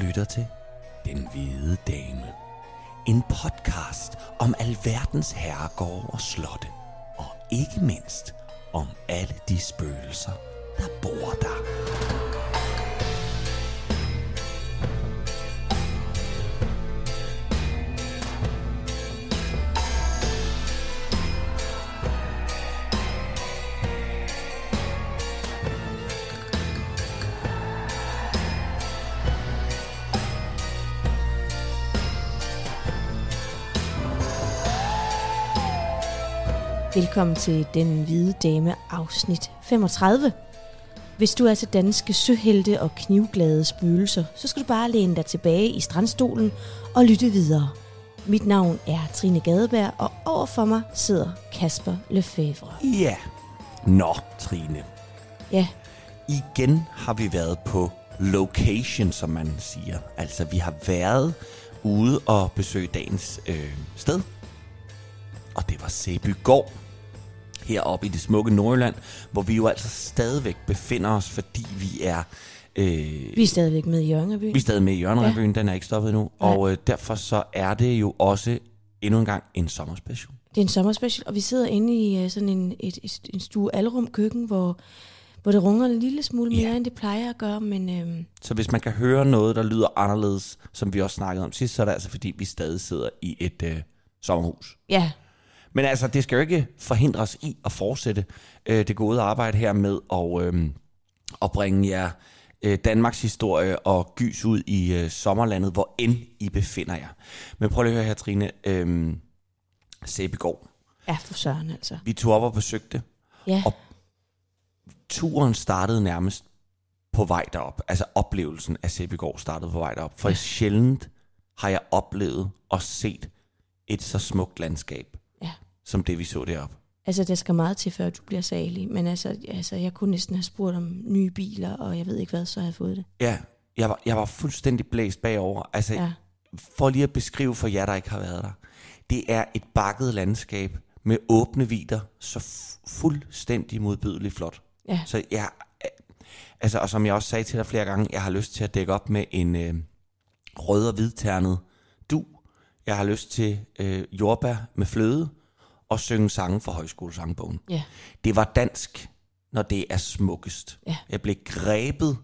Lytter til Den Hvide Dame. En podcast om alverdens herregårde og slotte. Og ikke mindst om alle de spøgelser, der bor der. Velkommen til Den Hvide Dame afsnit 35. Hvis du er til danske søhelte og knivglade spøgelser, så skal du bare læne dig tilbage i strandstolen og lytte videre. Mit navn er Trine Gadeberg, og overfor mig sidder Kasper Lefebvre. Ja. Nå, Trine. Ja, Igen har vi været på location, som man siger. Altså, vi har været ude og besøge dagens øh, sted. Og det var Sæbygård. Heroppe i det smukke Nordjylland, hvor vi jo altså stadigvæk befinder os, fordi vi er... Øh, vi er stadigvæk med i Jørgenby. vi er stadig med i Jørgenrevyen, ja. den er ikke stoppet endnu. Nej. Og øh, derfor så er det jo også endnu en gang en sommerspecial. Det er en sommerspecial, og vi sidder inde i øh, sådan en, et, et, en stue alrum køkken, hvor, hvor det runger en lille smule mere, Ja. end det plejer at gøre, men øhm, Så hvis man kan høre noget, der lyder anderledes, som vi også snakkede om sidst, så er det altså fordi, vi stadig sidder i et øh, sommerhus. ja, Men altså, det skal jo ikke forhindre os i at fortsætte øh, det gode arbejde her med at, øh, at bringe jer øh, Danmarks historie og gys ud i øh, sommerlandet, hvor end I befinder jer. Men prøv lige at høre her, Trine. Øh, Sæbegård. ja for søren altså. Vi tog op og besøgte. Ja, Og- Turen startede nærmest på vej derop. Altså oplevelsen af Sæbegård startede på vej derop. For ja. sjældent har jeg oplevet og set et så smukt landskab. Som det vi så deroppe. Altså, der skal meget til, før du bliver salig. Men altså, altså, jeg kunne næsten have spurgt om nye biler, og jeg ved ikke hvad, så har jeg fået det. Ja, jeg var, jeg var fuldstændig blæst bagover. Altså, ja. For lige at beskrive for jer, der ikke har været der. Det er et bakket landskab med åbne vider, så fu- fuldstændig modbydeligt flot. ja, Så jeg, altså, og som jeg også sagde til dig flere gange, jeg har lyst til at dække op med en øh, rød og hvidternet du. Jeg har lyst til øh, jordbær med fløde og synge sange fra højskolesangbogen. ja, Det var dansk, når det er smukkest. Ja. Jeg blev grebet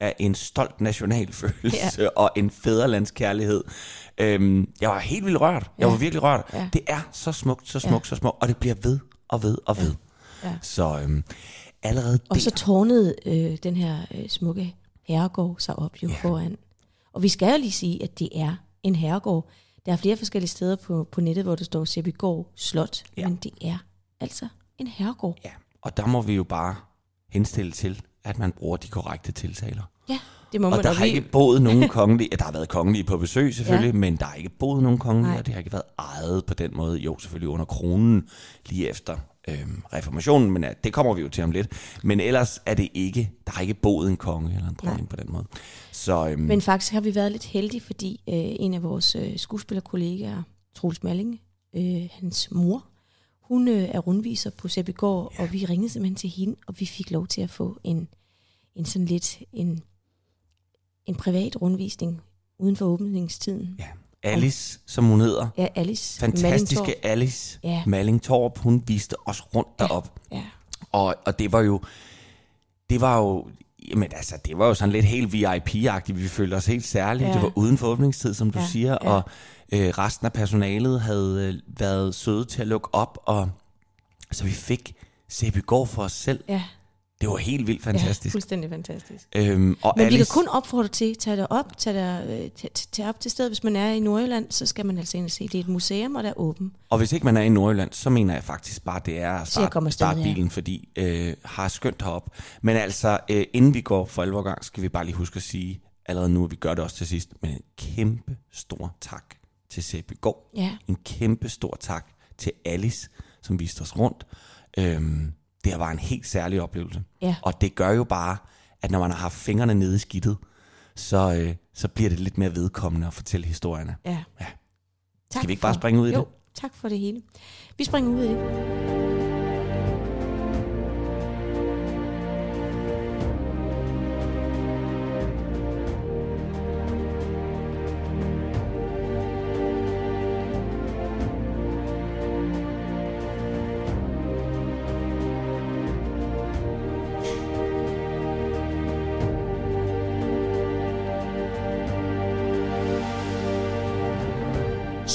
af en stolt nationalfølelse ja. og en fædrelandskærlighed. Øhm, jeg var helt vildt rørt. Jeg Ja. var virkelig rørt. Ja. Det er så smukt, så smukt, så smukt, og det bliver ved og ved og ved. ja. Så øhm, allerede Og der... så tårnede øh, den her øh, smukke herregård sig op jo Ja. ja. foran. Og vi skal jo lige sige, at det er en herregård. Der er flere forskellige steder på, på nettet, hvor der står Sæbygård Slot, ja. men det er altså en herregård. Ja, og der må vi jo bare henstille til, at man bruger de korrekte tiltaler. Ja, det må man. Og der og har vi- ikke boet nogen kongelige, der har været kongelige på besøg selvfølgelig, ja. Men der har ikke boet nogen kongelige, Nej. og det har ikke været ejet på den måde. Jo, selvfølgelig under kronen lige efter øhm, reformationen, men ja, det kommer vi jo til om lidt. Men ellers er det ikke, der har ikke boet en konge eller en dronning på den måde. Så øhm, Men faktisk har vi været lidt heldige, fordi øh, en af vores øh, skuespillerkollegaer, Troels Malling, øh, hans mor, hun øh, er rundviser på Sæbygård, ja. og vi ringede simpelthen til hende, og vi fik lov til at få en, en sådan lidt en, en privat rundvisning uden for åbningstiden. ja, Alice, som hun hedder, Ja, Alice fantastiske Mallingtorp. Alice Ja. Mallingtorp, hun viste os rundt derop. Ja, Og, og det var jo, det var jo, jamen altså, det var jo sådan lidt helt VIP-agtigt. Vi følte os helt særlige. Ja. Ja. Det var uden for åbningstid, som du Ja, siger, ja. og øh, resten af personalet havde øh, været søde til at lukke op, og så vi fik Sæbygård for os selv. ja, Det var helt vildt ja, fantastisk. fuldstændig fantastisk. øhm, og Men Alice, vi kan kun opfordre til, tage dig op, tage, dig, øh, tage, op til sted. Hvis man er i Nordjylland, så skal man altså ind og se. Det er et museum, og der er åben. Og hvis ikke man er i Nordjylland, så mener jeg faktisk bare, det er at at starte, starte ja. bilen, fordi øh, har skønt herop. Men altså, øh, inden vi går for alvor gang, skal vi bare lige huske at sige, allerede nu, og vi gør det også til sidst, men en kæmpe stor tak til Sæbygård. Ja, En kæmpe stor tak til Alice, som viste os rundt. Øhm, det her var en helt særlig oplevelse. ja. Og det gør jo bare, at når man har haft fingrene nede i skidtet, så, øh, så bliver det lidt mere vedkommende at fortælle historierne. ja. Ja. Tak Skal vi ikke for- bare springe ud i jo, det? tak for det hele. Vi springer ud i det.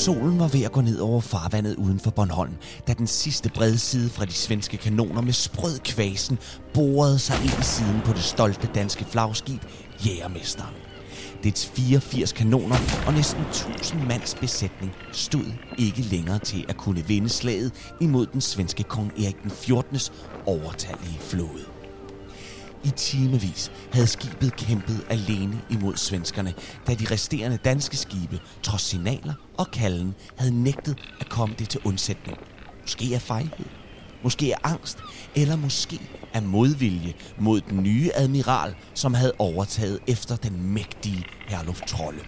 Solen var ved at gå ned over farvandet uden for Bornholm, da den sidste bredside fra de svenske kanoner med sprød kvasen borede sig ind i siden på det stolte danske flagskib Jægermesteren. Dets 84 kanoner og næsten 1000 mands besætning stod ikke længere til at kunne vinde slaget imod den svenske kong Erik den 14. overtallige flåde. I timevis havde skibet kæmpet alene imod svenskerne, da de resterende danske skibe, trods signaler og kalden, havde nægtet at komme det til undsætning. Måske af fejhed, måske af angst, eller måske af modvilje mod den nye admiral, som havde overtaget efter den mægtige Herluf Trolle.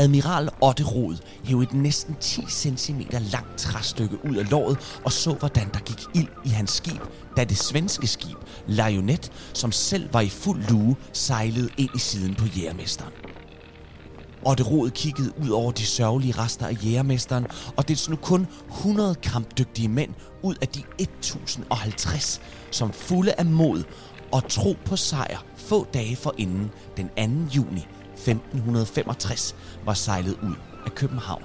Admiral Otterod hævde et næsten 10 cm langt træstykke ud af låret og så, hvordan der gik ild i hans skib, da det svenske skib, Lionet, som selv var i fuld lue, sejlede ind i siden på jægermesteren. Otterod kiggede ud over de sørgelige rester af jægermesteren, og det nu kun 100 kampdygtige mænd ud af de 1050, som fulde af mod og tro på sejr få dage forinden den 2. juni 1565 var sejlet ud af København.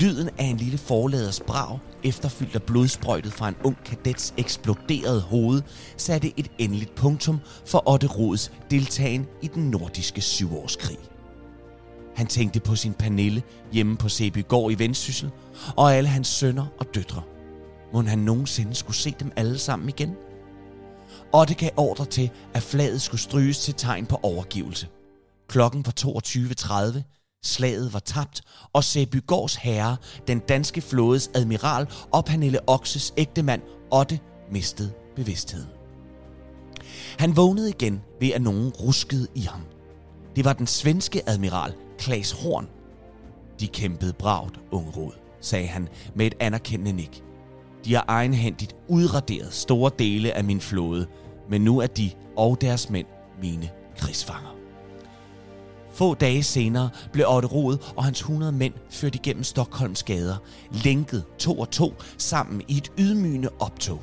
Lyden af en lille forladers brag, efterfyldt af blodsprøjtet fra en ung kadets eksploderede hoved, satte et endeligt punktum for Otte Rods deltagen i den nordiske syvårskrig. Han tænkte på sin Pernille hjemme på Sæbygård i Vendsyssel, og alle hans sønner og døtre. Må han nogensinde skulle se dem alle sammen igen? Otte gav ordre til, at flaget skulle stryges til tegn på overgivelse. Klokken var 22.30. Slaget var tabt, og Sæbygårds herre, den danske flådes admiral og Pernille Okses ægtemand Otte, mistede bevidstheden. Han vågnede igen ved, at nogen ruskede i ham. Det var den svenske admiral Klaas Horn. De kæmpede bragt, unge råd, sagde han med et anerkendende nik. De har egenhændigt udraderet store dele af min flåde, men nu er de og deres mænd mine krigsfanger. Få dage senere blev Otte Rod og hans 100 mænd ført igennem Stockholms gader, lænket to og to sammen i et ydmygende optog.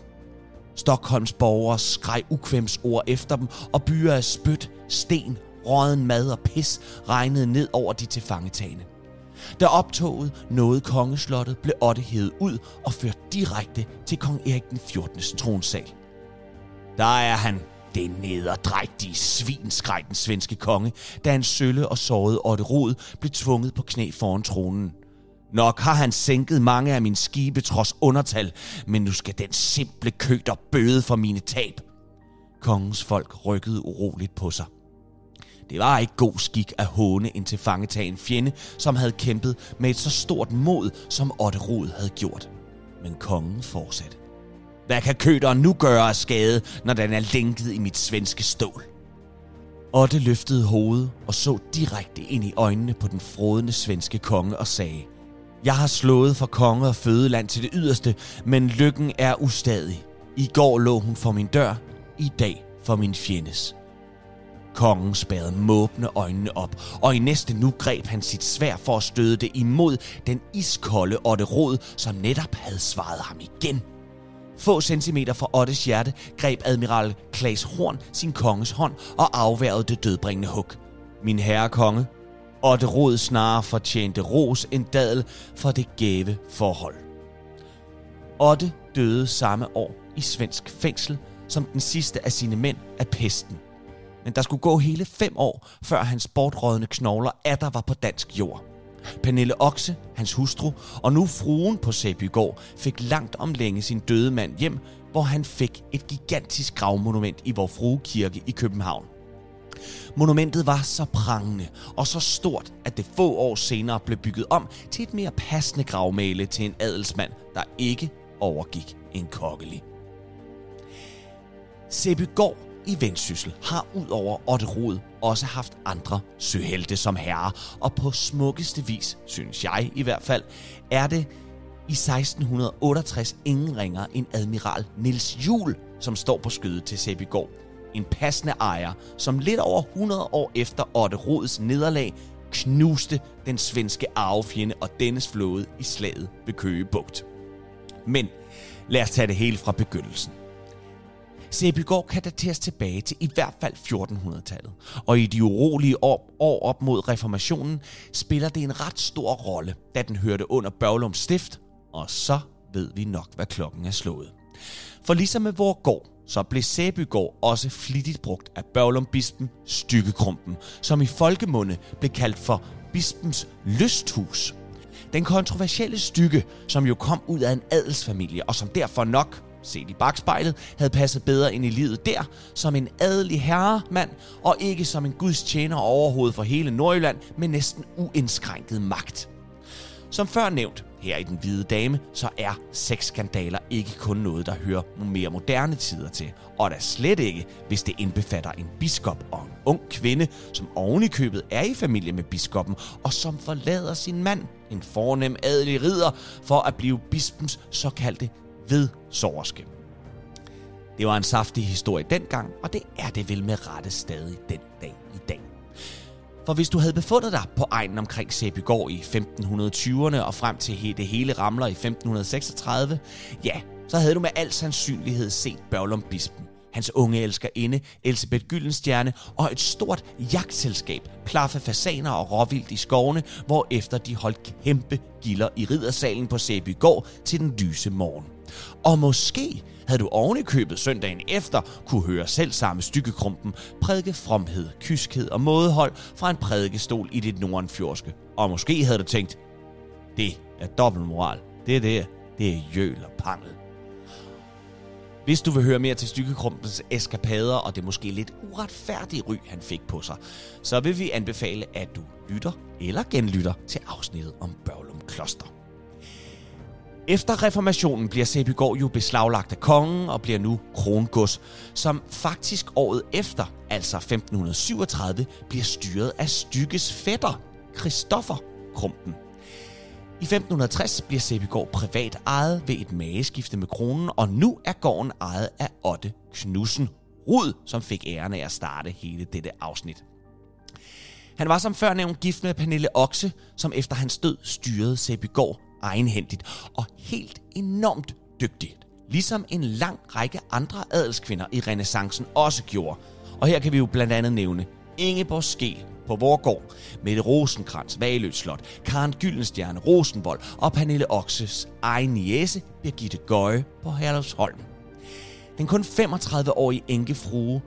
Stockholms borgere skreg ukvemsord efter dem, og byer af spyt, sten, råden mad og pis regnede ned over de tilfangetagende. Da optoget nåede kongeslottet, blev Otte hævet ud og ført direkte til kong Erik den 14. tronsal. Der er han, det nederdrægtige svin, skreg den svenske konge, da en sølle og såret Otte Rod blev tvunget på knæ foran tronen. Nok har han sænket mange af mine skibe trods undertal, men nu skal den simple køter bøde for mine tab. Kongens folk rykkede uroligt på sig. Det var ikke god skik at håne en tilfangetagen fjende, som havde kæmpet med et så stort mod, som Otte Rod havde gjort. Men kongen fortsatte. Hvad kan køderen nu gøre af skade, når den er lænket i mit svenske stål? Otte løftede hovedet og så direkte ind i øjnene på den frodende svenske konge og sagde, Jeg har slået for konge og fødeland til det yderste, men lykken er ustadig. I går lå hun for min dør, i dag for min fjendes. Kongen spærrede måbne øjnene op, og i næste nu greb han sit svær for at støde det imod den iskolde Otte Rod, som netop havde svaret ham igen – få centimeter fra Ottes hjerte greb admiral Klaas Horn sin konges hånd og afværede det dødbringende hug. Min herre konge, Otte Rod snarere fortjente ros end dadel for det gave forhold. Otte døde samme år i svensk fængsel som den sidste af sine mænd af pesten. Men der skulle gå hele fem år, før hans bortrådende knogler atter var på dansk jord. Pernille Okse, hans hustru, og nu fruen på Sæbygård, fik langt om længe sin døde mand hjem, hvor han fik et gigantisk gravmonument i vor frue kirke i København. Monumentet var så prangende og så stort, at det få år senere blev bygget om til et mere passende gravmæle til en adelsmand, der ikke overgik en kokkelig. Sæbygård i Vendsyssel har ud over Otte Rod også haft andre søhelte som herre, og på smukkeste vis, synes jeg i hvert fald, er det i 1668 ingen ringer en admiral Nils Jul, som står på skødet til Sæbygård. En passende ejer, som lidt over 100 år efter Otte Rods nederlag knuste den svenske arvefjende og dennes flåde i slaget ved Køge Bugt. Men lad os tage det hele fra begyndelsen. Sæbygård kan dateres tilbage til i hvert fald 1400-tallet, og i de urolige år, år op mod reformationen spiller det en ret stor rolle, da den hørte under Børglum Stift, og så ved vi nok, hvad klokken er slået. For ligesom med vores gård, så blev Sæbygård også flittigt brugt af Børglumbispen Stykkekrumpen, som i folkemunde blev kaldt for bispens lysthus. Den kontroversielle stykke, som jo kom ud af en adelsfamilie, og som derfor nok, set i bagspejlet, havde passet bedre ind i livet der, som en adelig herremand, og ikke som en guds tjener overhovedet for hele Nordjylland med næsten uindskrænket magt. Som før nævnt, her i Den Hvide Dame, så er sexskandaler ikke kun noget, der hører mere moderne tider til. Og da slet ikke, hvis det indbefatter en biskop og en ung kvinde, som ovenikøbet er i familie med biskoppen, og som forlader sin mand, en fornem adelig ridder, for at blive bispens såkaldte ved vedsorgerske. Det var en saftig historie dengang, og det er det vel med rette stadig den dag i dag. For hvis du havde befundet dig på egnen omkring Sæbygård i 1520'erne og frem til det hele ramler i 1536, ja, så havde du med al sandsynlighed set Børlum Bispen, hans unge elskerinde, Elisabeth Gyldenstjerne og et stort jagtselskab plaffe fasaner og råvildt i skovene, hvor efter de holdt kæmpe gilder i riddersalen på Sæbygård til den lyse morgen. Og måske havde du ovenikøbet købet søndagen efter kunne høre selv samme stykkekrumpen prædike fromhed, kyskhed og mådehold fra en prædikestol i dit nordenfjordske. Og måske havde du tænkt, det er dobbeltmoral. Det er det. Det er jøl og pangel. Hvis du vil høre mere til Stykkekrumpens eskapader og det måske lidt uretfærdige ry, han fik på sig, så vil vi anbefale, at du lytter eller genlytter til afsnittet om Børlum Kloster. Efter reformationen bliver Sæbygård jo beslaglagt af kongen og bliver nu krongods, som faktisk året efter, altså 1537, bliver styret af Stykkes fætter, Christoffer Krumpen. I 1560 bliver Sæbygård privat ejet ved et mageskifte med kronen, og nu er gården ejet af Otte Knudsen Rud, som fik æren af at starte hele dette afsnit. Han var som før nævnt gift med Pernille Okse, som efter hans død styrede Sæbygård egenhændigt og helt enormt dygtigt. Ligesom en lang række andre adelskvinder i renaissancen også gjorde. Og her kan vi jo blandt andet nævne Ingeborg Skel på Vorgård, Mette Rosenkrantz, Valø Slot, Karen Gyldenstjerne, Rosenvold og Pernille Okses egen niese, Birgitte Gøje på Herlufsholm. Den kun 35-årige enkefrue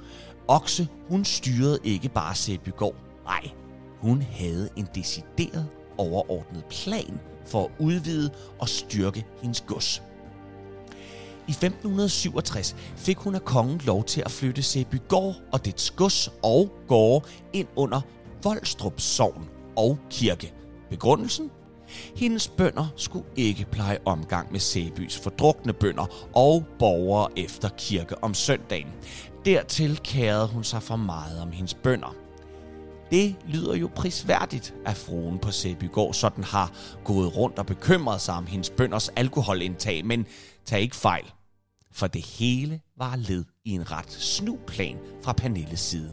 Okse, hun styrede ikke bare Sæbygård. Nej, hun havde en decideret overordnet plan for at udvide og styrke hendes gods. I 1567 fik hun af kongen lov til at flytte Sæbygård og dets gods og gårde ind under Voldstrup Sogn og kirke. Begrundelsen? Hendes bønder skulle ikke pleje omgang med Sæbys fordrukne bønder og borgere efter kirke om søndagen. Dertil kærede hun sig for meget om hendes bønder. Det lyder jo prisværdigt, at fruen på Sæbygård sådan har gået rundt og bekymret sig om hendes bønders alkoholindtag, men tag ikke fejl. For det hele var led i en ret snu plan fra Pernilles side.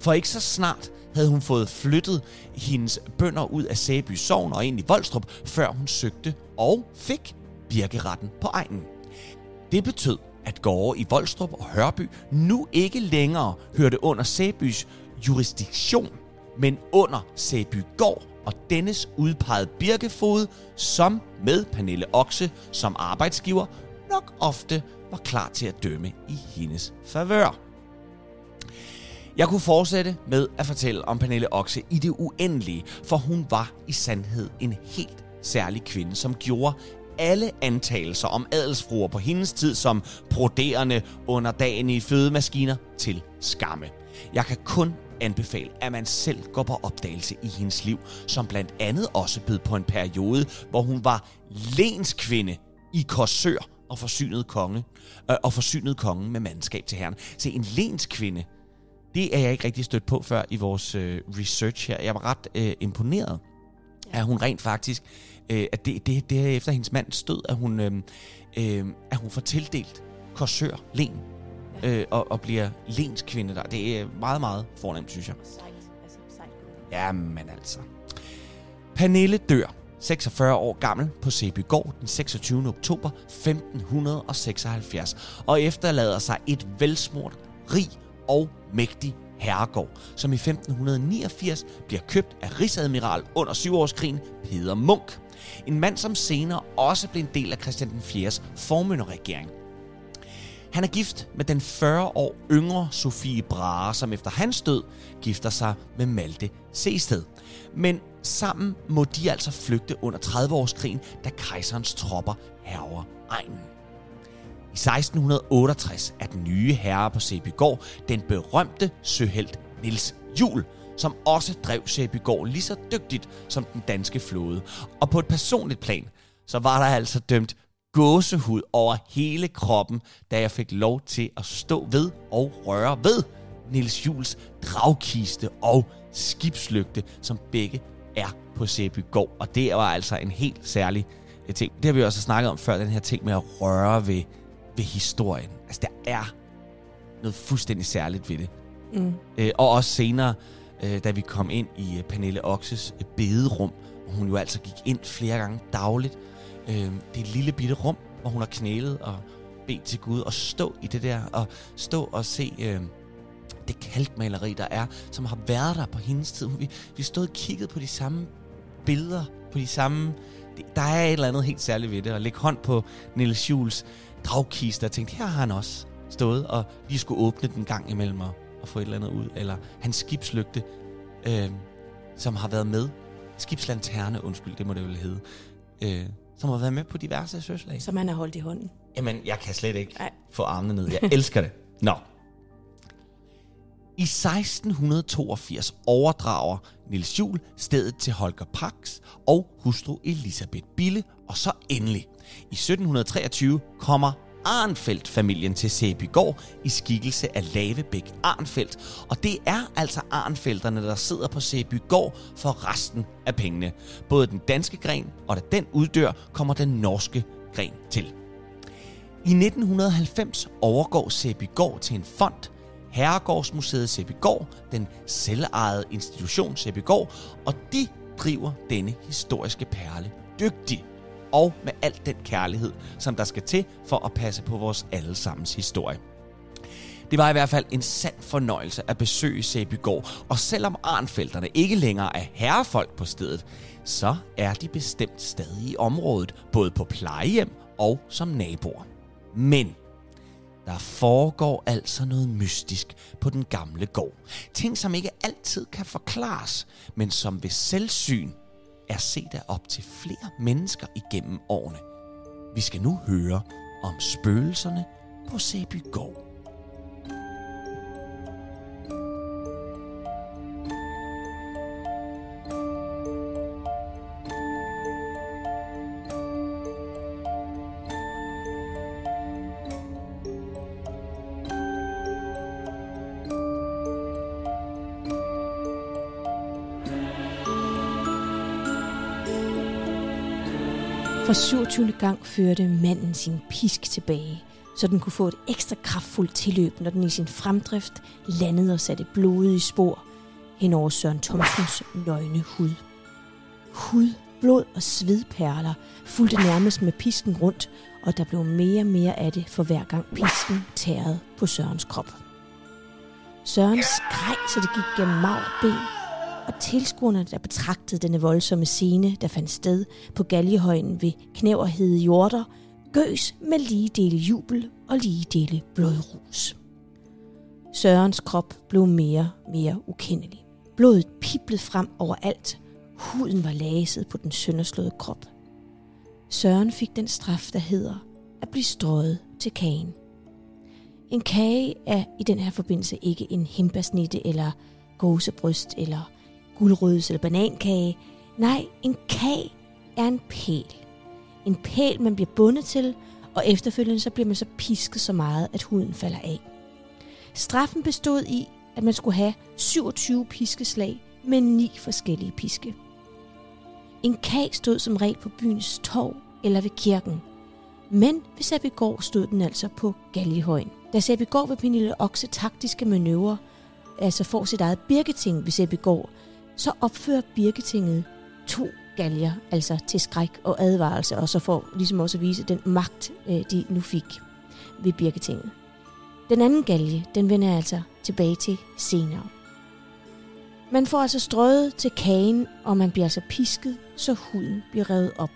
For ikke så snart havde hun fået flyttet hendes bønder ud af Sæby Sogn og ind i Voldstrup, før hun søgte og fik birkeretten på egnen. Det betød, at gårde i Voldstrup og Hørby nu ikke længere hørte under Sæbys jurisdiktion, men under Sæbygård og dennes udpegede birkefod, som med Pernille Okse som arbejdsgiver nok ofte var klar til at dømme i hendes favør. Jeg kunne fortsætte med at fortælle om Pernille Okse i det uendelige, for hun var i sandhed en helt særlig kvinde, som gjorde alle antagelser om adelsfruer på hendes tid som broderende under dagen i fødemaskiner til skamme. Jeg kan kun anbefale, at man selv går på opdagelse i hendes liv, som blandt andet også bød på en periode, hvor hun var lenskvinde i Korsør og forsynet konge, øh, og forsynet kongen med mandskab til herren. Se, en lenskvinde, det er jeg ikke rigtig stødt på før i vores øh, research her. Jeg var ret øh, imponeret, at hun rent faktisk, øh, at det, det, det er efter hendes mands død, at hun, øh, øh, at hun får tildelt Korsør Len øh, og, og bliver lenskvinde der. Det er meget, meget fornemt, synes jeg. Ja, men altså. Pernille dør 46 år gammel på Sæbygård den 26. oktober 1576 og efterlader sig et velsmurt, rig og mægtig herregård, som i 1589 bliver købt af rigsadmiral under syvårskrigen Peder Munk. En mand, som senere også blev en del af Christian den 4.s formynderregering. Han er gift med den 40 år yngre Sofie Brahe, som efter hans død gifter sig med Malte Sested. Men sammen må de altså flygte under 30-årskrigen, da kejserens tropper hærger egnen. I 1668 er den nye herre på Sæbygård den berømte søhelt Nils Jul, som også drev Sæbygård lige så dygtigt som den danske flåde. Og på et personligt plan, så var der altså dømt gåsehud over hele kroppen, da jeg fik lov til at stå ved og røre ved Nils Jules dragkiste og skibslygte, som begge er på Sæbygård. Og det var altså en helt særlig øh, ting. Det har vi også snakket om før, den her ting med at røre ved, ved historien. Altså, der er noget fuldstændig særligt ved det. Mm. Øh, og også senere, øh, da vi kom ind i øh, Pernille Oxes øh, bederum, hvor hun jo altså gik ind flere gange dagligt. Øh, det er et lille bitte rum, hvor hun har knælet og bedt til Gud og stå i det der, og stå og se øh, det kalkmaleri, der er, som har været der på hendes tid. Vi, vi stod og kiggede på de samme billeder, på de samme... Der er et eller andet helt særligt ved det, Og lægge hånd på Niels Jules dragkiste og tænkte, her har han også stået og lige skulle åbne den gang imellem og, og få et eller andet ud. Eller hans skibslygte, øh, som har været med. Skibslanterne, undskyld, det må det vel hedde. Øh, som har været med på diverse søslag. Som han har holdt i hånden. Jamen, jeg kan slet ikke Nej. få armene ned. Jeg elsker det. Nå. I 1682 overdrager Nils Jul stedet til Holger Pax og hustru Elisabeth Bille, og så endelig. I 1723 kommer Arnfeldt-familien til Sæbygård i skikkelse af Lavebæk Arnfeldt. Og det er altså Arnfelterne, der sidder på Sæbygård for resten af pengene. Både den danske gren, og da den uddør, kommer den norske gren til. I 1990 overgår Sæbygård til en fond, Herregårdsmuseet Sæbygård, den selvejede institution Sæbygård, og de driver denne historiske perle dygtigt og med al den kærlighed, som der skal til for at passe på vores allesammens historie. Det var i hvert fald en sand fornøjelse at besøge Sæbygård, og selvom Arnfelterne ikke længere er herrefolk på stedet, så er de bestemt stadig i området, både på plejehjem og som naboer. Men der foregår altså noget mystisk på den gamle gård. Ting, som ikke altid kan forklares, men som ved selvsyn er set af op til flere mennesker igennem årene. Vi skal nu høre om spøgelserne på Sæbygård. For 27. gang førte manden sin pisk tilbage, så den kunne få et ekstra kraftfuldt tilløb, når den i sin fremdrift landede og satte blodige spor hen over Søren Thomsens nøgne hud. Hud, blod og svedperler fulgte nærmest med pisken rundt, og der blev mere og mere af det for hver gang pisken tærede på Sørens krop. Søren skreg, så det gik gennem mag ben, og tilskuerne, der betragtede denne voldsomme scene, der fandt sted på Galjehøjen ved Knæverhede jorder, gøs med lige dele jubel og lige dele blodrus. Sørens krop blev mere og mere ukendelig. Blodet piblede frem overalt. Huden var laset på den sønderslåede krop. Søren fik den straf, der hedder at blive strøget til kagen. En kage er i den her forbindelse ikke en himbasnitte eller gåsebryst eller guldrøds eller banankage. Nej, en kage er en pæl. En pæl, man bliver bundet til, og efterfølgende så bliver man så pisket så meget, at huden falder af. Straffen bestod i, at man skulle have 27 piskeslag med ni forskellige piske. En kag stod som regel på byens torv eller ved kirken. Men ved Sæbygård stod den altså på Gallihøjen. Da Sæbygård ved Pernille Okse taktiske manøvrer, altså får sit eget birketing ved Sæbygård, så opfører Birketinget to galger, altså til skræk og advarelse, og så får ligesom også at vise den magt, øh, de nu fik ved Birketinget. Den anden galge, den vender jeg altså tilbage til senere. Man får altså strøget til kagen, og man bliver altså pisket, så huden bliver revet op.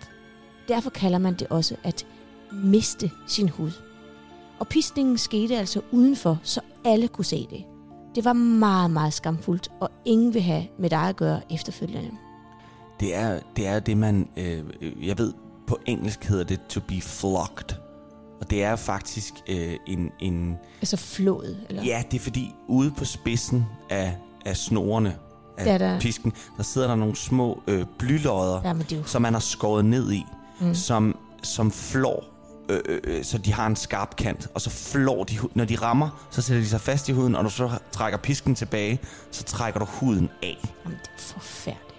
Derfor kalder man det også at miste sin hud. Og piskningen skete altså udenfor, så alle kunne se det. Det var meget, meget skamfuldt, og ingen vil have med dig at gøre efterfølgende. Det er det, er det man, øh, jeg ved, på engelsk hedder det to be flogged. Og det er faktisk øh, en, en... Altså flået, eller? Ja, det er fordi ude på spidsen af, af snorene af Der er der- pisken, der sidder der nogle små øh, blylodder, Ja, jo- som man har skåret ned i, mm. som, som flår, Øh, øh, øh, så de har en skarp kant, og så flår de, når de rammer, så sætter de sig fast i huden, og når du så trækker pisken tilbage, så trækker du huden af. Jamen, det er forfærdeligt.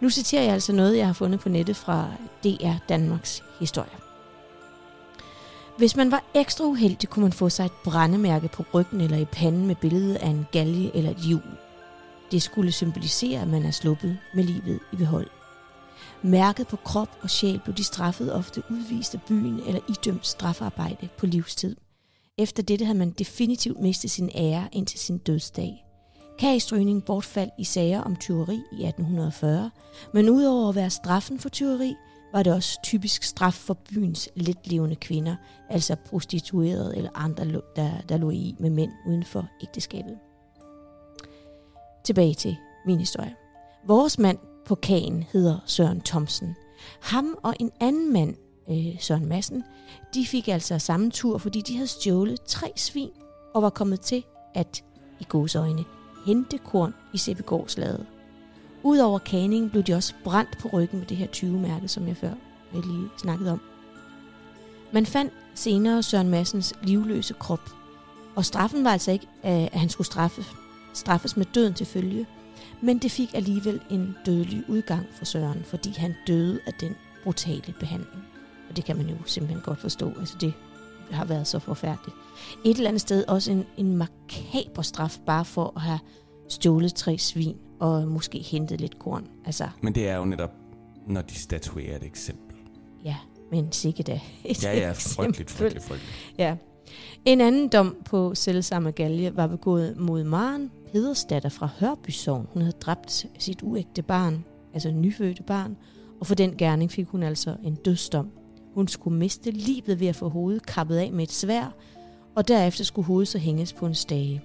Nu citerer jeg altså noget, jeg har fundet på nettet fra DR Danmarks historie. Hvis man var ekstra uheldig, kunne man få sig et brændemærke på ryggen eller i panden med billedet af en galge eller et hjul. Det skulle symbolisere, at man er sluppet med livet i behold. Mærket på krop og sjæl blev de straffet ofte udvist af byen eller idømt strafarbejde på livstid. Efter dette havde man definitivt mistet sin ære indtil sin dødsdag. Kagestrygning bortfaldt i sager om tyveri i 1840, men udover at være straffen for tyveri, var det også typisk straf for byens letlevende kvinder, altså prostituerede eller andre, der, der lå i med mænd uden for ægteskabet. Tilbage til min historie. Vores mand på kagen hedder Søren Thomsen. Ham og en anden mand, øh, Søren Madsen, de fik altså samme tur, fordi de havde stjålet tre svin og var kommet til at, i godsøjne, hente korn i Sæbegårdslaget. Udover kaningen blev de også brændt på ryggen med det her 20-mærke, som jeg før jeg lige snakkede om. Man fandt senere Søren Massens livløse krop, og straffen var altså ikke, at han skulle straffes, straffes med døden til følge, men det fik alligevel en dødelig udgang for Søren, fordi han døde af den brutale behandling. Og det kan man jo simpelthen godt forstå. Altså det har været så forfærdeligt. Et eller andet sted også en, en makaber straf, bare for at have stjålet tre svin og måske hentet lidt korn. Altså, Men det er jo netop, når de statuerer et eksempel. ja, men sikke da. Et Ja, ja, frygteligt, frygteligt, frygteligt. Ja. En anden dom på selvsamme galge var begået mod Maren hedersdatter fra Hørby Sogn. Hun havde dræbt sit uægte barn, altså nyfødte barn, og for den gerning fik hun altså en dødsdom. Hun skulle miste livet ved at få hovedet kappet af med et svær, og derefter skulle hovedet så hænges på en stage.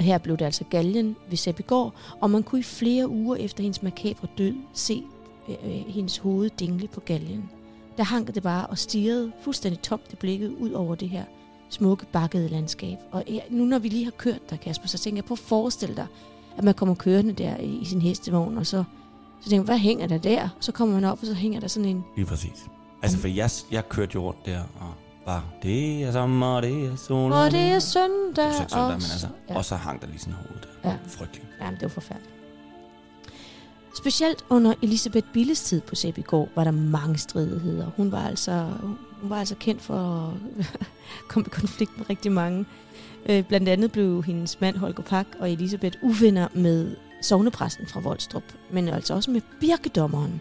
Her blev det altså galgen ved Sæbegård, og man kunne i flere uger efter hendes makabre død se øh, øh, hendes hoved dingle på galgen. Der hang det bare og stirrede fuldstændig tomt i blikket ud over det her smukke bakkede landskab. Og nu når vi lige har kørt der, Kasper, så tænker jeg på at forestille dig, at man kommer kørende der i, i sin hestevogn, og så, så tænker man, hvad hænger der der? Så kommer man op, og så hænger der sådan en... Lige præcis. Altså, for jeg, jeg kørte jo rundt der, og bare, det er sommer, det er sol. Og det er søndag. Det er søndag, og, men altså, ja. og så hang der lige sådan hovedet der. Ja. Frygteligt. Jamen, det var forfærdeligt. Specielt under Elisabeth Billes tid på Sæbygård var der mange stridigheder. Hun var altså, hun var altså kendt for at komme i konflikt med rigtig mange. Øh, Blandt andet blev hendes mand Holger Pak og Elisabeth uvenner med sovnepræsten fra Voldstrup, men altså også med birkedommeren.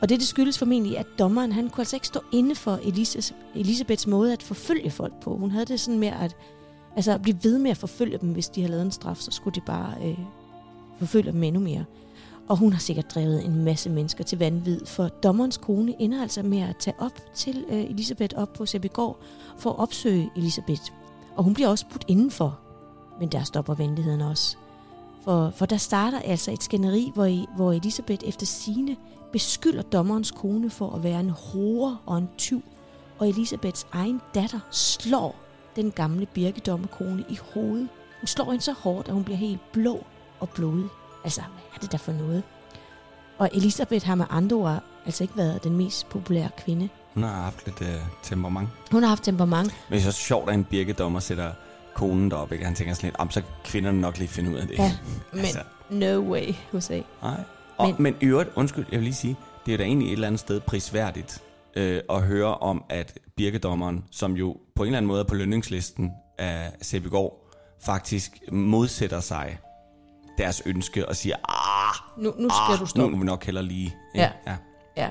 Og det, det skyldes formentlig, at dommeren han kunne altså ikke stå inde for Elises, Elisabeths måde at forfølge folk på. Hun havde det sådan med at altså, at blive ved med at forfølge dem, hvis de havde lavet en straf, så skulle de bare øh, forfølge dem endnu mere. Og hun har sikkert drevet en masse mennesker til vanvid, for dommerens kone ender altså med at tage op til øh, Elisabeth op på Sæbegård for at opsøge Elisabeth. Og hun bliver også budt indenfor, men der stopper venligheden også. For, for der starter altså et skænderi, hvor, e, hvor Elisabeth efter sine beskylder dommerens kone for at være en hore og en tyv, og Elisabeths egen datter slår den gamle birkedommerkone i hovedet. Hun slår hende så hårdt, at hun bliver helt blå og blodig. Altså, hvad er det der for noget? Og Elisabeth har med andre ord altså ikke været den mest populære kvinde. Hun har haft lidt øh, temperament. Hun har haft temperament. Men det er så sjovt, at en birkedommer sætter konen derop, ikke? Han tænker sådan lidt, om så kvinderne nok lige finde ud af det. Ja, men Altså. no way, USA. Nej. Og, men, Men- øvrigt, undskyld, jeg vil lige sige, det er da egentlig et eller andet sted prisværdigt øh, at høre om, at birkedommeren, som jo på en eller anden måde er på lønningslisten af Sæbegård, faktisk modsætter sig deres ønske og siger, nu, nu skal ah, du nu stoppe. må vi nok heller lige... Ja. ja. Ja.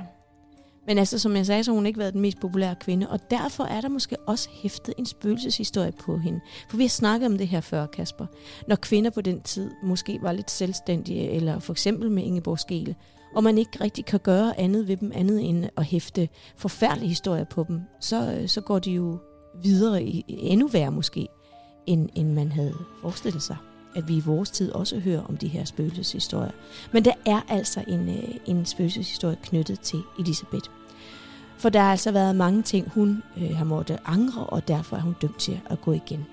Men altså, som jeg sagde, så har hun ikke været den mest populære kvinde, og derfor er der måske også hæftet en spøgelseshistorie på hende. For vi har snakket om det her før, Kasper. Når kvinder på den tid måske var lidt selvstændige, eller for eksempel med Ingeborg Skele, og man ikke rigtig kan gøre andet ved dem, andet end at hæfte forfærdelige historier på dem, så, øh, så går de jo videre i i endnu værre måske, end, end man havde forestillet sig. At vi i vores tid også hører om de her spøgelseshistorier. Men der er altså en, øh, en spøgelseshistorie knyttet til Elisabeth. For der har altså været mange ting, hun øh, har måttet angre, og derfor er hun dømt til at gå igen.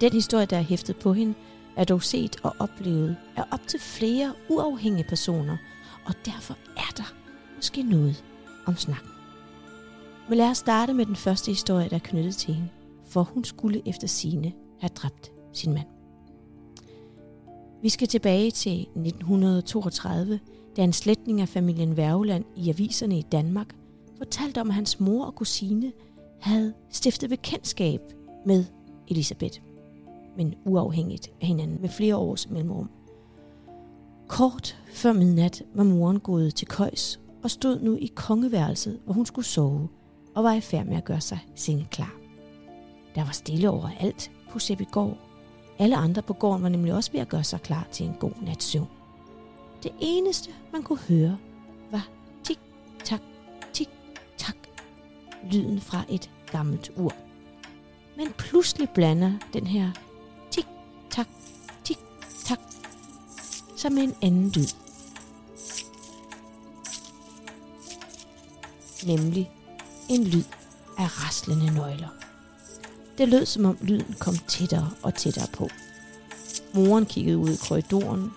Den historie, der er hæftet på hende, er dog set og oplevet af op til flere uafhængige personer, og derfor er der måske noget om snakken. Men lad os starte med den første historie, der er knyttet til hende, for hun skulle efter sine have dræbt sin mand. Vi skal tilbage til 1932, da en slægtning af familien Værgeland i aviserne i Danmark fortalte om, at hans mor og kusine havde stiftet bekendtskab med Elisabeth, men uafhængigt af hinanden med flere års mellemrum. Kort før midnat var moren gået til køjs og stod nu i kongeværelset, hvor hun skulle sove, og var i færd med at gøre sig sengeklar. Der var stille overalt på Sæbygård. Alle andre på gården var nemlig også ved at gøre sig klar til en god nats søvn. Det eneste, man kunne høre, var tik-tak, tik-tak, lyden fra et gammelt ur. Men pludselig blander den her tik-tak, tik-tak sig med en anden lyd. Nemlig en lyd af raslende nøgler. Det lød som om lyden kom tættere og tættere på. Moren kiggede ud i korridoren.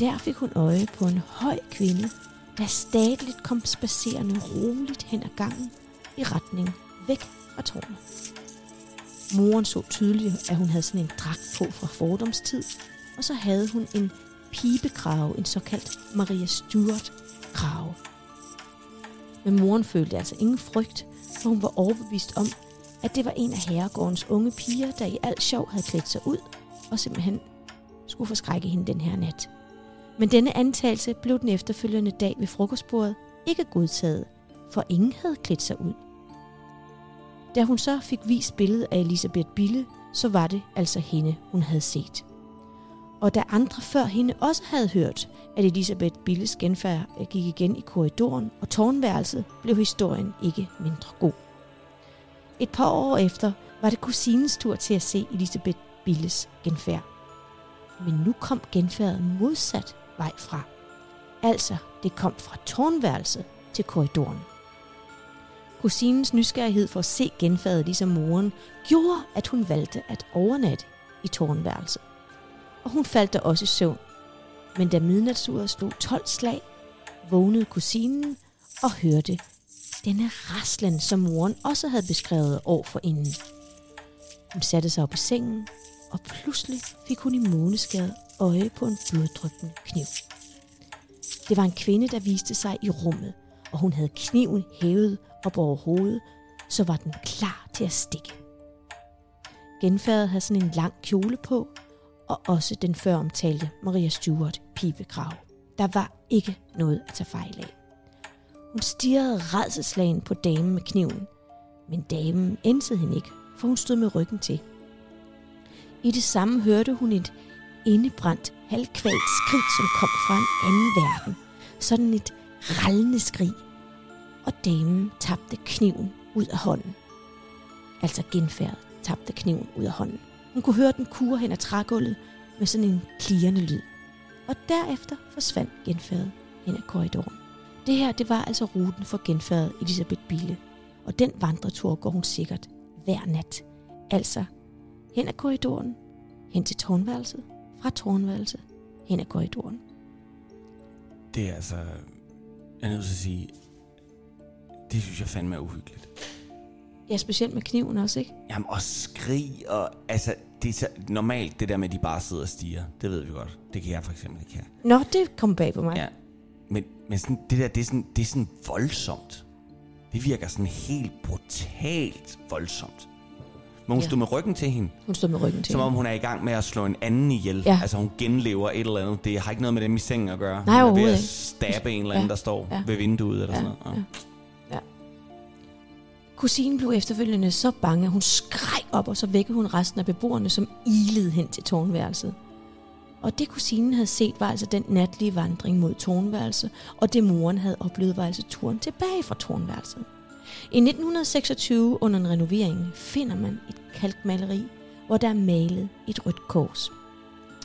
Der fik hun øje på en høj kvinde, der stadigt kom spacerende roligt hen ad gangen i retning væk fra tårnet. Moren så tydeligt, at hun havde sådan en dragt på fra fordomstid, og så havde hun en pibekrave, en såkaldt Maria Stuart krave. Men moren følte altså ingen frygt, for hun var overbevist om, at det var en af herregårdens unge piger, der i al sjov havde klædt sig ud, og simpelthen skulle forskrække hende den her nat. Men denne antagelse blev den efterfølgende dag ved frokostbordet ikke godtaget, for ingen havde klædt sig ud. Da hun så fik vist billedet af Elisabeth Bille, så var det altså hende, hun havde set. Og da andre før hende også havde hørt, at Elisabeth Billes genfærd gik igen i korridoren og tårnværelset, blev historien ikke mindre god. Et par år efter var det kusinens tur til at se Elisabeth Billes genfærd. Men nu kom genfærdet modsat vej fra. Altså, det kom fra tårnværelset til korridoren. Kusinens nysgerrighed for at se genfærdet ligesom moren, gjorde, at hun valgte at overnatte i tårnværelset. Og hun faldt da også i søvn. Men da midnatsuret slog 12 slag, vågnede kusinen og hørte denne raslen, som moren også havde beskrevet år for inden. Hun satte sig op i sengen, og pludselig fik hun i måneskade øje på en bloddryppende kniv. Det var en kvinde, der viste sig i rummet, og hun havde kniven hævet op over hovedet, så var den klar til at stikke. Genfærdet havde sådan en lang kjole på, og også den før omtalte Maria Stuart pibekrav. Der var ikke noget at tage fejl af. Hun stirrede redselslagen på damen med kniven, men damen ænsede hende ikke, for hun stod med ryggen til. I det samme hørte hun et indebrændt, halvkvalt skrig, som kom fra en anden verden. Sådan et rallende skrig. Og damen tabte kniven ud af hånden. Altså genfærdet tabte kniven ud af hånden. Hun kunne høre den kure hen ad trægulvet med sådan en klirrende lyd. Og derefter forsvandt genfærdet hen ad korridoren. Det her, det var altså ruten for genfærdet Elisabeth Bille. Og den vandretur går hun sikkert hver nat. Altså hen ad korridoren, hen til tårnværelset, fra tårnværelset, hen ad korridoren. Det er altså... Jeg er nødt til at sige... Det synes jeg fandme er uhyggeligt. Ja, specielt med kniven også, ikke? Jamen, og skrig, og altså, det er så normalt det der med, at de bare sidder og stiger. Det ved vi godt. Det kan jeg for eksempel ikke have. Nå, det kom bag på mig. Ja. Men, men sådan, det der, det er, sådan, det er sådan voldsomt. Det virker sådan helt brutalt voldsomt. Men hun Ja. stod med ryggen til hende. Hun stod med ryggen til Som om hun er i gang med at slå en anden ihjel. Ja. Altså hun genlever et eller andet. Det har ikke noget med dem i sengen at gøre. Nej, hun er ved at stabbe en eller anden, Ja. der står Ja. ved vinduet eller Ja. sådan noget. Ja. Kusinen blev efterfølgende så bange, at hun skreg op, og så vækkede hun resten af beboerne, som ilede hen til tårnværelset. Og det kusinen havde set, var altså den natlige vandring mod tårnværelset, og det moren havde oplevet, var altså turen tilbage fra tårnværelset. I 1926, under en renovering, finder man et kalkmaleri, hvor der er malet et rødt kors.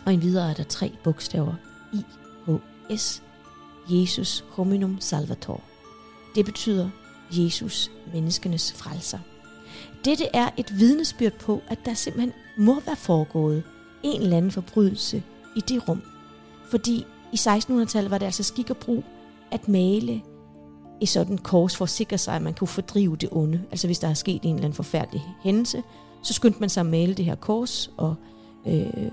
Og endvidere er der tre bogstaver IHS, Jesus Hominum Salvator. Det betyder Jesus, menneskenes frelser. Dette er et vidnesbyrd på, at der simpelthen må være foregået en eller anden forbrydelse i det rum. Fordi i 1600-tallet var det altså skik og brug at male i sådan et kors for at sikre sig, at man kunne fordrive det onde. Altså hvis der er sket en eller anden forfærdelig hændelse, så skyndte man sig at male det her kors og øh,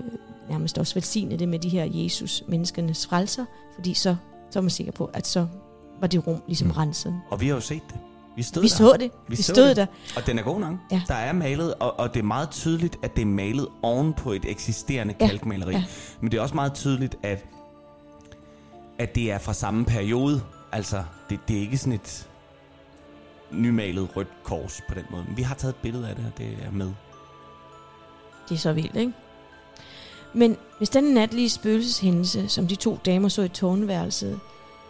nærmest også velsigne det med de her Jesus, menneskenes frelser, fordi så, så er man sikker på, at så var det rum ligesom mm. renset. Og vi har jo set det. Vi stod Vi der. så det. Vi Vi stod det. der. Og den er god nok. Ja. Der er malet, og, og det er meget tydeligt, at det er malet oven på et eksisterende Ja. kalkmaleri. Ja. Men det er også meget tydeligt, at, at det er fra samme periode. Altså, det, det er ikke sådan et nymalet rødt kors på den måde. Men vi har taget et billede af det, og det er med. Det er så vildt, ikke? Men hvis den natlige spøgelseshændelse, som de to damer så i tårnværelset,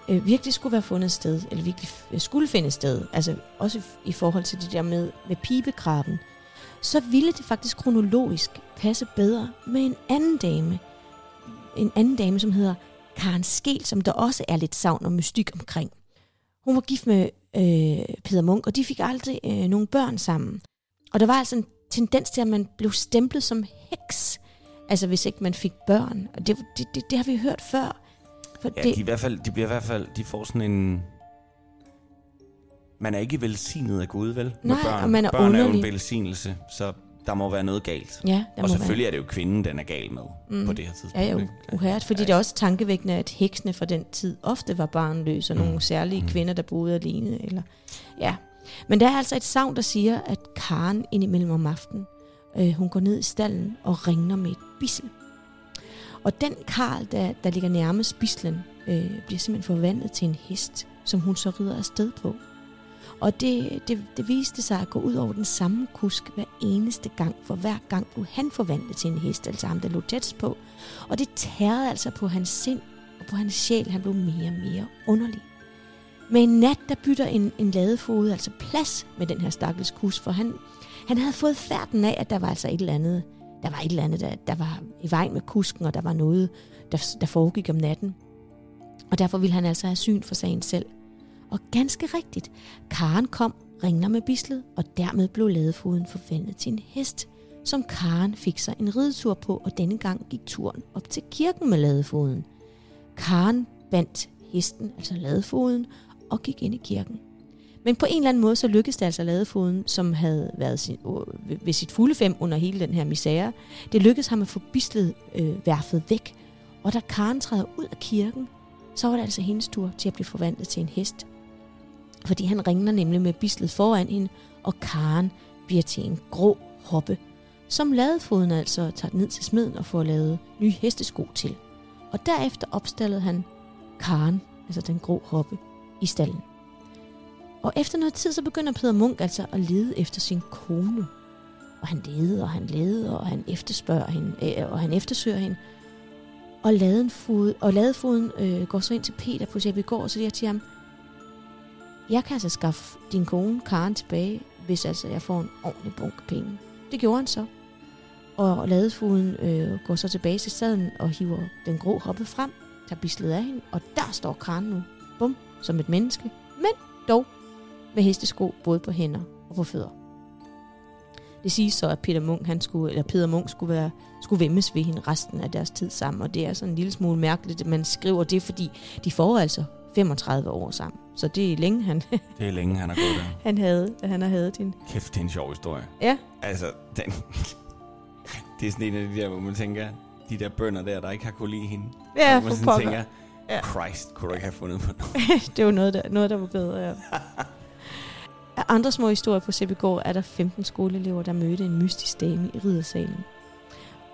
øh, virkelig skulle være fundet sted, eller virkelig øh, skulle finde sted, altså også i, forhold til det der med, med pibegraven, så ville det faktisk kronologisk passe bedre med en anden dame. En anden dame, som hedder Karen Skel, som der også er lidt savn og mystik omkring. Hun var gift med øh, Peter Munk, og de fik aldrig øh, nogle børn sammen. Og der var altså en tendens til, at man blev stemplet som heks. Altså hvis ikke man fik børn. Og det, det, det, det har vi hørt før. For Ja, det, de, i hvert fald, de bliver i hvert fald, de får sådan en... Man er ikke velsignet af Gud, vel? Nej, børn. og man er børn er jo en underlig. velsignelse, så der må være noget galt. ja, der og må selvfølgelig er det jo kvinden, den er gal med Mm. på det her tidspunkt. være. Ja, jo, uhært, fordi Ja. det er også tankevækkende, at heksene fra den tid ofte var barnløse, og Mm. nogle særlige Mm. kvinder, der boede alene. Eller, ja. Men der er altså et savn, der siger, at Karen indimellem om aftenen, øh, hun går ned i stallen og ringer med et bissel. Og den karl, der, der ligger nærmest bislen, øh, bliver simpelthen forvandlet til en hest, som hun så rider afsted på. Og det, det, det viste sig at gå ud over den samme kusk hver eneste gang, for hver gang blev han forvandlet til en hest, altså ham, der lå tæt på. Og det tærede altså på hans sind og på hans sjæl. Han blev mere og mere underlig. Med en nat, der bytter en, en ladefod altså plads med den her stakkels kus, for han, han havde fået færden af, at der var altså et eller andet, der var et eller andet, der, der var i vejen med kusken, og der var noget, der, der foregik om natten. Og derfor ville han altså have syn for sagen selv. Og ganske rigtigt, Karen kom, ringler med bislet, og dermed blev ladefoden forvandlet til en hest, som Karen fik sig en ridetur på, og denne gang gik turen op til kirken med ladefoden. Karen bandt hesten, altså ladefoden, og gik ind i kirken. Men på en eller anden måde, så lykkedes det altså ladefoden, som havde været sin, øh, ved- sit fulde fem under hele den her misære. Det lykkedes ham at få bislet øh, værfet væk. Og da Karen træder ud af kirken, så var det altså hendes tur til at blive forvandlet til en hest. Fordi han ringer nemlig med bislet foran hende, og Karen bliver til en grå hoppe, som ladefoden altså tager ned til smeden og får lavet nye hestesko til. Og derefter opstillede han Karen, altså den grå hoppe, i stallen. Og efter noget tid, så begynder Peter Munk altså at lede efter sin kone. Og han leder, og han leder, og han efterspørger hende, øh, og han eftersøger hende. Og ladefod, og ladefoden øh, går så ind til Peter på Sjæbygård, og så siger til ham, jeg kan altså skaffe din kone Karen tilbage, hvis altså jeg får en ordentlig bunke penge. Det gjorde han så. Og ladefuden øh, går så tilbage til staden og hiver den grå hoppe frem, tager bislet af hende, og der står Karen nu, bum, som et menneske, men dog med hestesko både på hænder og på fødder. Det siges så, at Peter Munk, han skulle, eller Peter Munk skulle, være, skulle vemmes ved hende resten af deres tid sammen, og det er sådan en lille smule mærkeligt, at man skriver det, fordi de får altså 35 år sammen. Så det er længe, han, Det er længe, han har gået der. han havde, han har haft hende. Kæft, det er en sjov historie. Ja, Altså, den... det er sådan en af de der, hvor man tænker, de der bønder der, der ikke har kunne lide hende. ja hvor man for sådan pokker. tænker, Ja. Christ, kunne du ikke have fundet på noget? det var noget der, noget, der var bedre, ja. Af andre små historier på Sæbegård er der 15 skoleelever, der mødte en mystisk dame i riddersalen.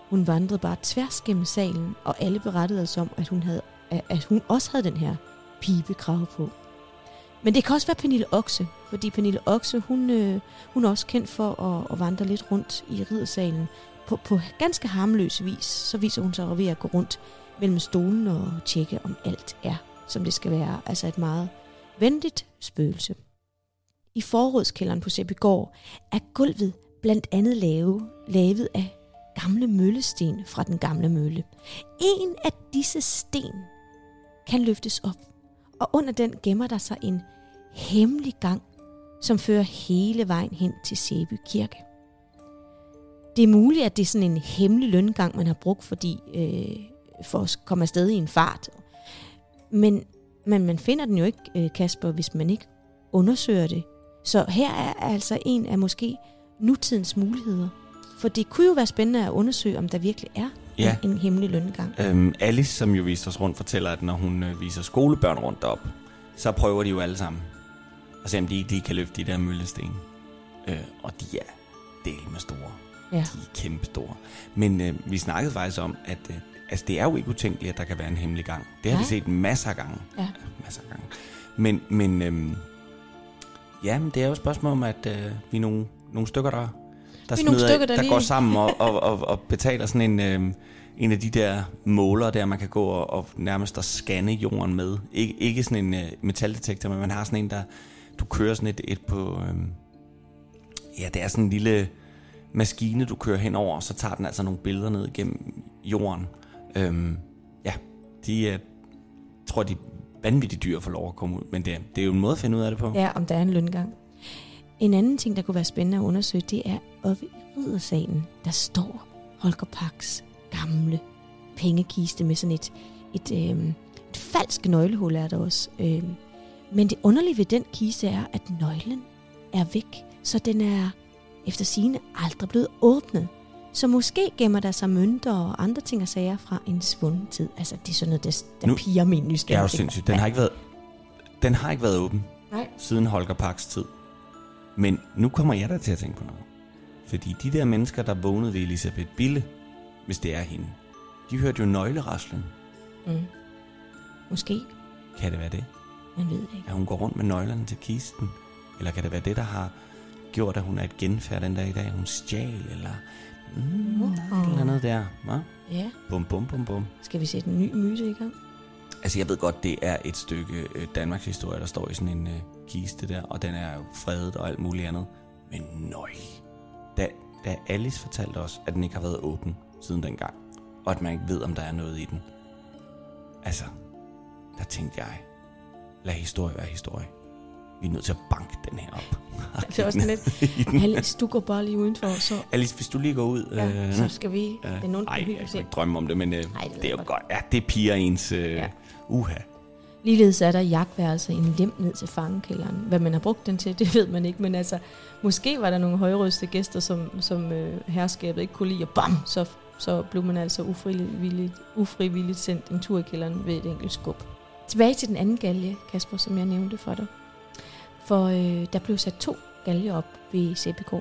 Hun vandrede bare tværs gennem salen, og alle berettede os om, at hun, havde, at hun også havde den her pibekrave på. Men det kan også være Pernille Okse, fordi Pernille Okse, hun, øh, hun er også kendt for at, at vandre lidt rundt i riddersalen. På, på ganske harmløs vis, så viser hun sig ved at gå rundt mellem stolen og tjekke, om alt er, som det skal være. Altså et meget venligt spøgelse. I forrådskælderen på Sæbygård er gulvet blandt andet lave, lavet af gamle møllesten fra den gamle mølle. En af disse sten kan løftes op, og under den gemmer der sig en hemmelig gang, som fører hele vejen hen til Sæby Kirke. Det er muligt, at det er sådan en hemmelig løngang, man har brugt fordi, øh, for at komme afsted i en fart. Men, men man finder den jo ikke, øh, Kasper, hvis man ikke undersøger det. Så her er altså en af måske nutidens muligheder. For det kunne jo være spændende at undersøge, om der virkelig er ja. en, en hemmelig løngang. Øhm, Alice, som jo viste os rundt, fortæller, at når hun øh, viser skolebørn rundt op, så prøver de jo alle sammen at se, om de, de kan løfte de der møllesten. Øh, og de er del med store. Ja. De er kæmpe store. Men øh, vi snakkede faktisk om, at øh, altså, det er jo ikke utænkeligt, at der kan være en hemmelig gang. Det har ja. vi set masser af gange. Ja. Masser af gange. Men, men øh, ja, men det er jo et spørgsmål om, at øh, vi er nogle, nogle stykker, der, der, smider, stykker, der, der går sammen og, og, og, og betaler sådan en... Øh, en af de der måler der, man kan gå og, og nærmest at scanne jorden med. Ik- ikke sådan en uh, metaldetektor, men man har sådan en, der du kører sådan et, et på... Øhm, ja, det er sådan en lille maskine, du kører henover, og så tager den altså nogle billeder ned gennem jorden. Øhm, ja, de er, tror, de vanvittigt dyr at få lov at komme ud, men det, det er jo en måde at finde ud af det på. Ja, om der er en løngang. En anden ting, der kunne være spændende at undersøge, det er oppe i riddersalen, der står Holger Pax gamle pengekiste med sådan et, et, øh, et falsk nøglehul er der også. Øh, men det underlige ved den kiste er, at nøglen er væk, så den er efter sine aldrig blevet åbnet. Så måske gemmer der sig mønter og andre ting og sager fra en svunden tid. Altså, det er sådan noget, der, der nu, piger min nysgerrighed. Er jo sindssygt. Den har ikke været, den har ikke været åben Nej. siden Holger Parks tid. Men nu kommer jeg da til at tænke på noget. Fordi de der mennesker, der vågnede ved Elisabeth Bille, hvis det er hende, de hørte jo nøgleraslen. Mm. Måske. Kan det være det? Man ved ikke. At hun går rundt med nøglerne til kisten? Eller kan det være det, der har gjort, at hun er et genfærd den dag i dag? Hun stjal, eller... Mm, oh. eller noget der. Hva? Ja. Bum, bum, bum, bum. Skal vi sætte en ny myte i gang? Altså, jeg ved godt, det er et stykke øh, Danmarks historie, der står i sådan en øh, kiste der, og den er jo fredet og alt muligt andet. Men nøj. Da, da Alice fortalte os, at den ikke har været åben siden dengang, og at man ikke ved, om der er noget i den. Altså, der tænkte jeg, lad historie være historie. Vi er nødt til at banke den her op. det er også lidt. Alice, du går bare lige udenfor. Så... Alice, hvis du lige går ud. Ja, øh, så skal vi. Øh, det er nogen, ej, jeg kan ikke drømme om det, men øh, Ej, det, det er jo godt. Ja, det er piger ens øh, ja. uha. Ligeledes er der jagtværelse en lem ned til fangekælderen. Hvad man har brugt den til, det ved man ikke, men altså, måske var der nogle højrøste gæster, som, som øh, herskabet ikke kunne lide, og bam, så, så blev man altså ufrivilligt, ufrivilligt sendt en tur i kælderen ved et enkelt skub. Tilbage til den anden galge, Kasper, som jeg nævnte for dig. For øh, der blev sat to galge op ved CPK,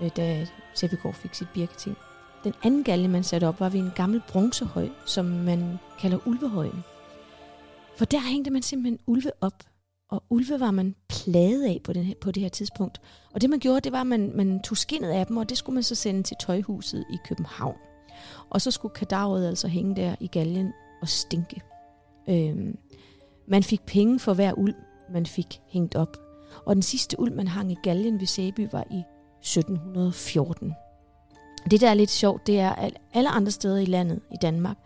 øh, da CPK fik sit birketing. Den anden galge, man satte op, var ved en gammel bronzehøj, som man kalder Ulvehøjen. For der hængte man simpelthen ulve op, og ulve var man plaget af på, den her, på det her tidspunkt. Og det man gjorde, det var, at man, man tog skinnet af dem, og det skulle man så sende til tøjhuset i København. Og så skulle kadaveret altså hænge der i galgen og stinke. Øhm, man fik penge for hver uld, man fik hængt op. Og den sidste uld, man hang i galgen ved Sæby, var i 1714. Det, der er lidt sjovt, det er, at alle andre steder i landet, i Danmark,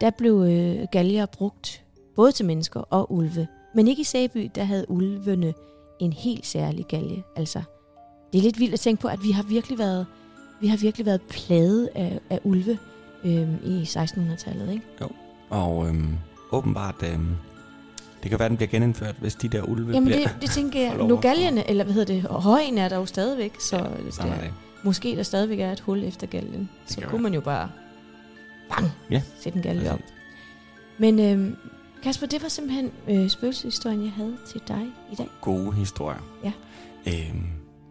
der blev øh, galger brugt både til mennesker og ulve. Men ikke i Sæby, der havde ulvene en helt særlig galge. Altså, det er lidt vildt at tænke på, at vi har virkelig været, vi har virkelig været plaget af, af ulve øh, i 1600-tallet, ikke? Jo, og øh, åbenbart øh, det kan være, den bliver genindført, hvis de der ulve Jamen bliver... det, det tænker jeg. Nogaljerne, eller hvad hedder det, højen er der jo stadigvæk, så ja, der, det. måske der stadigvæk er et hul efter galgen. Så kunne man jo bare bang, ja. sætte en galge op. Men øhm, Kasper, det var simpelthen øh, spøgelseshistorien, jeg havde til dig i dag. Gode historier. Ja. Øhm,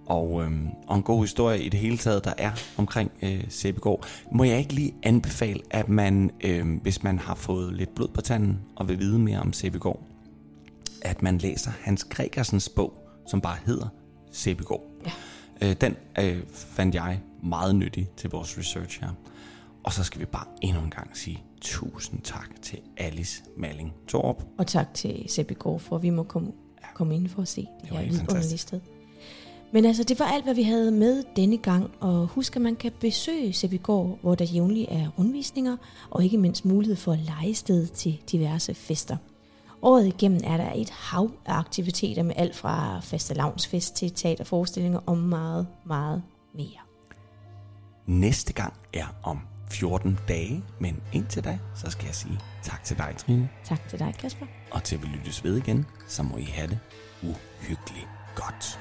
og, øhm, og en god historie i det hele taget, der er omkring øh, Sæbegård. Må jeg ikke lige anbefale, at man, øh, hvis man har fået lidt blod på tanden og vil vide mere om Sæbegård, at man læser Hans Gregersens bog, som bare hedder Sæbegård. Ja. Øh, den øh, fandt jeg meget nyttig til vores research her. Og så skal vi bare endnu en gang sige tusind tak til Alice Malling Torp. Og tak til Seppi Gård for, at vi må komme, komme ind for at se det, Det her vidunderlige sted. Men altså, det var alt, hvad vi havde med denne gang. Og husk, at man kan besøge Seppi Gård, hvor der jævnligt er rundvisninger, og ikke mindst mulighed for at lege sted til diverse fester. Året igennem er der et hav af aktiviteter med alt fra fastelavnsfest til teaterforestillinger og meget, meget mere. Næste gang er om 14 dage, men indtil da, så skal jeg sige tak til dig, Trine. Tak til dig, Kasper. Og til vi lyttes ved igen, så må I have det uhyggeligt godt.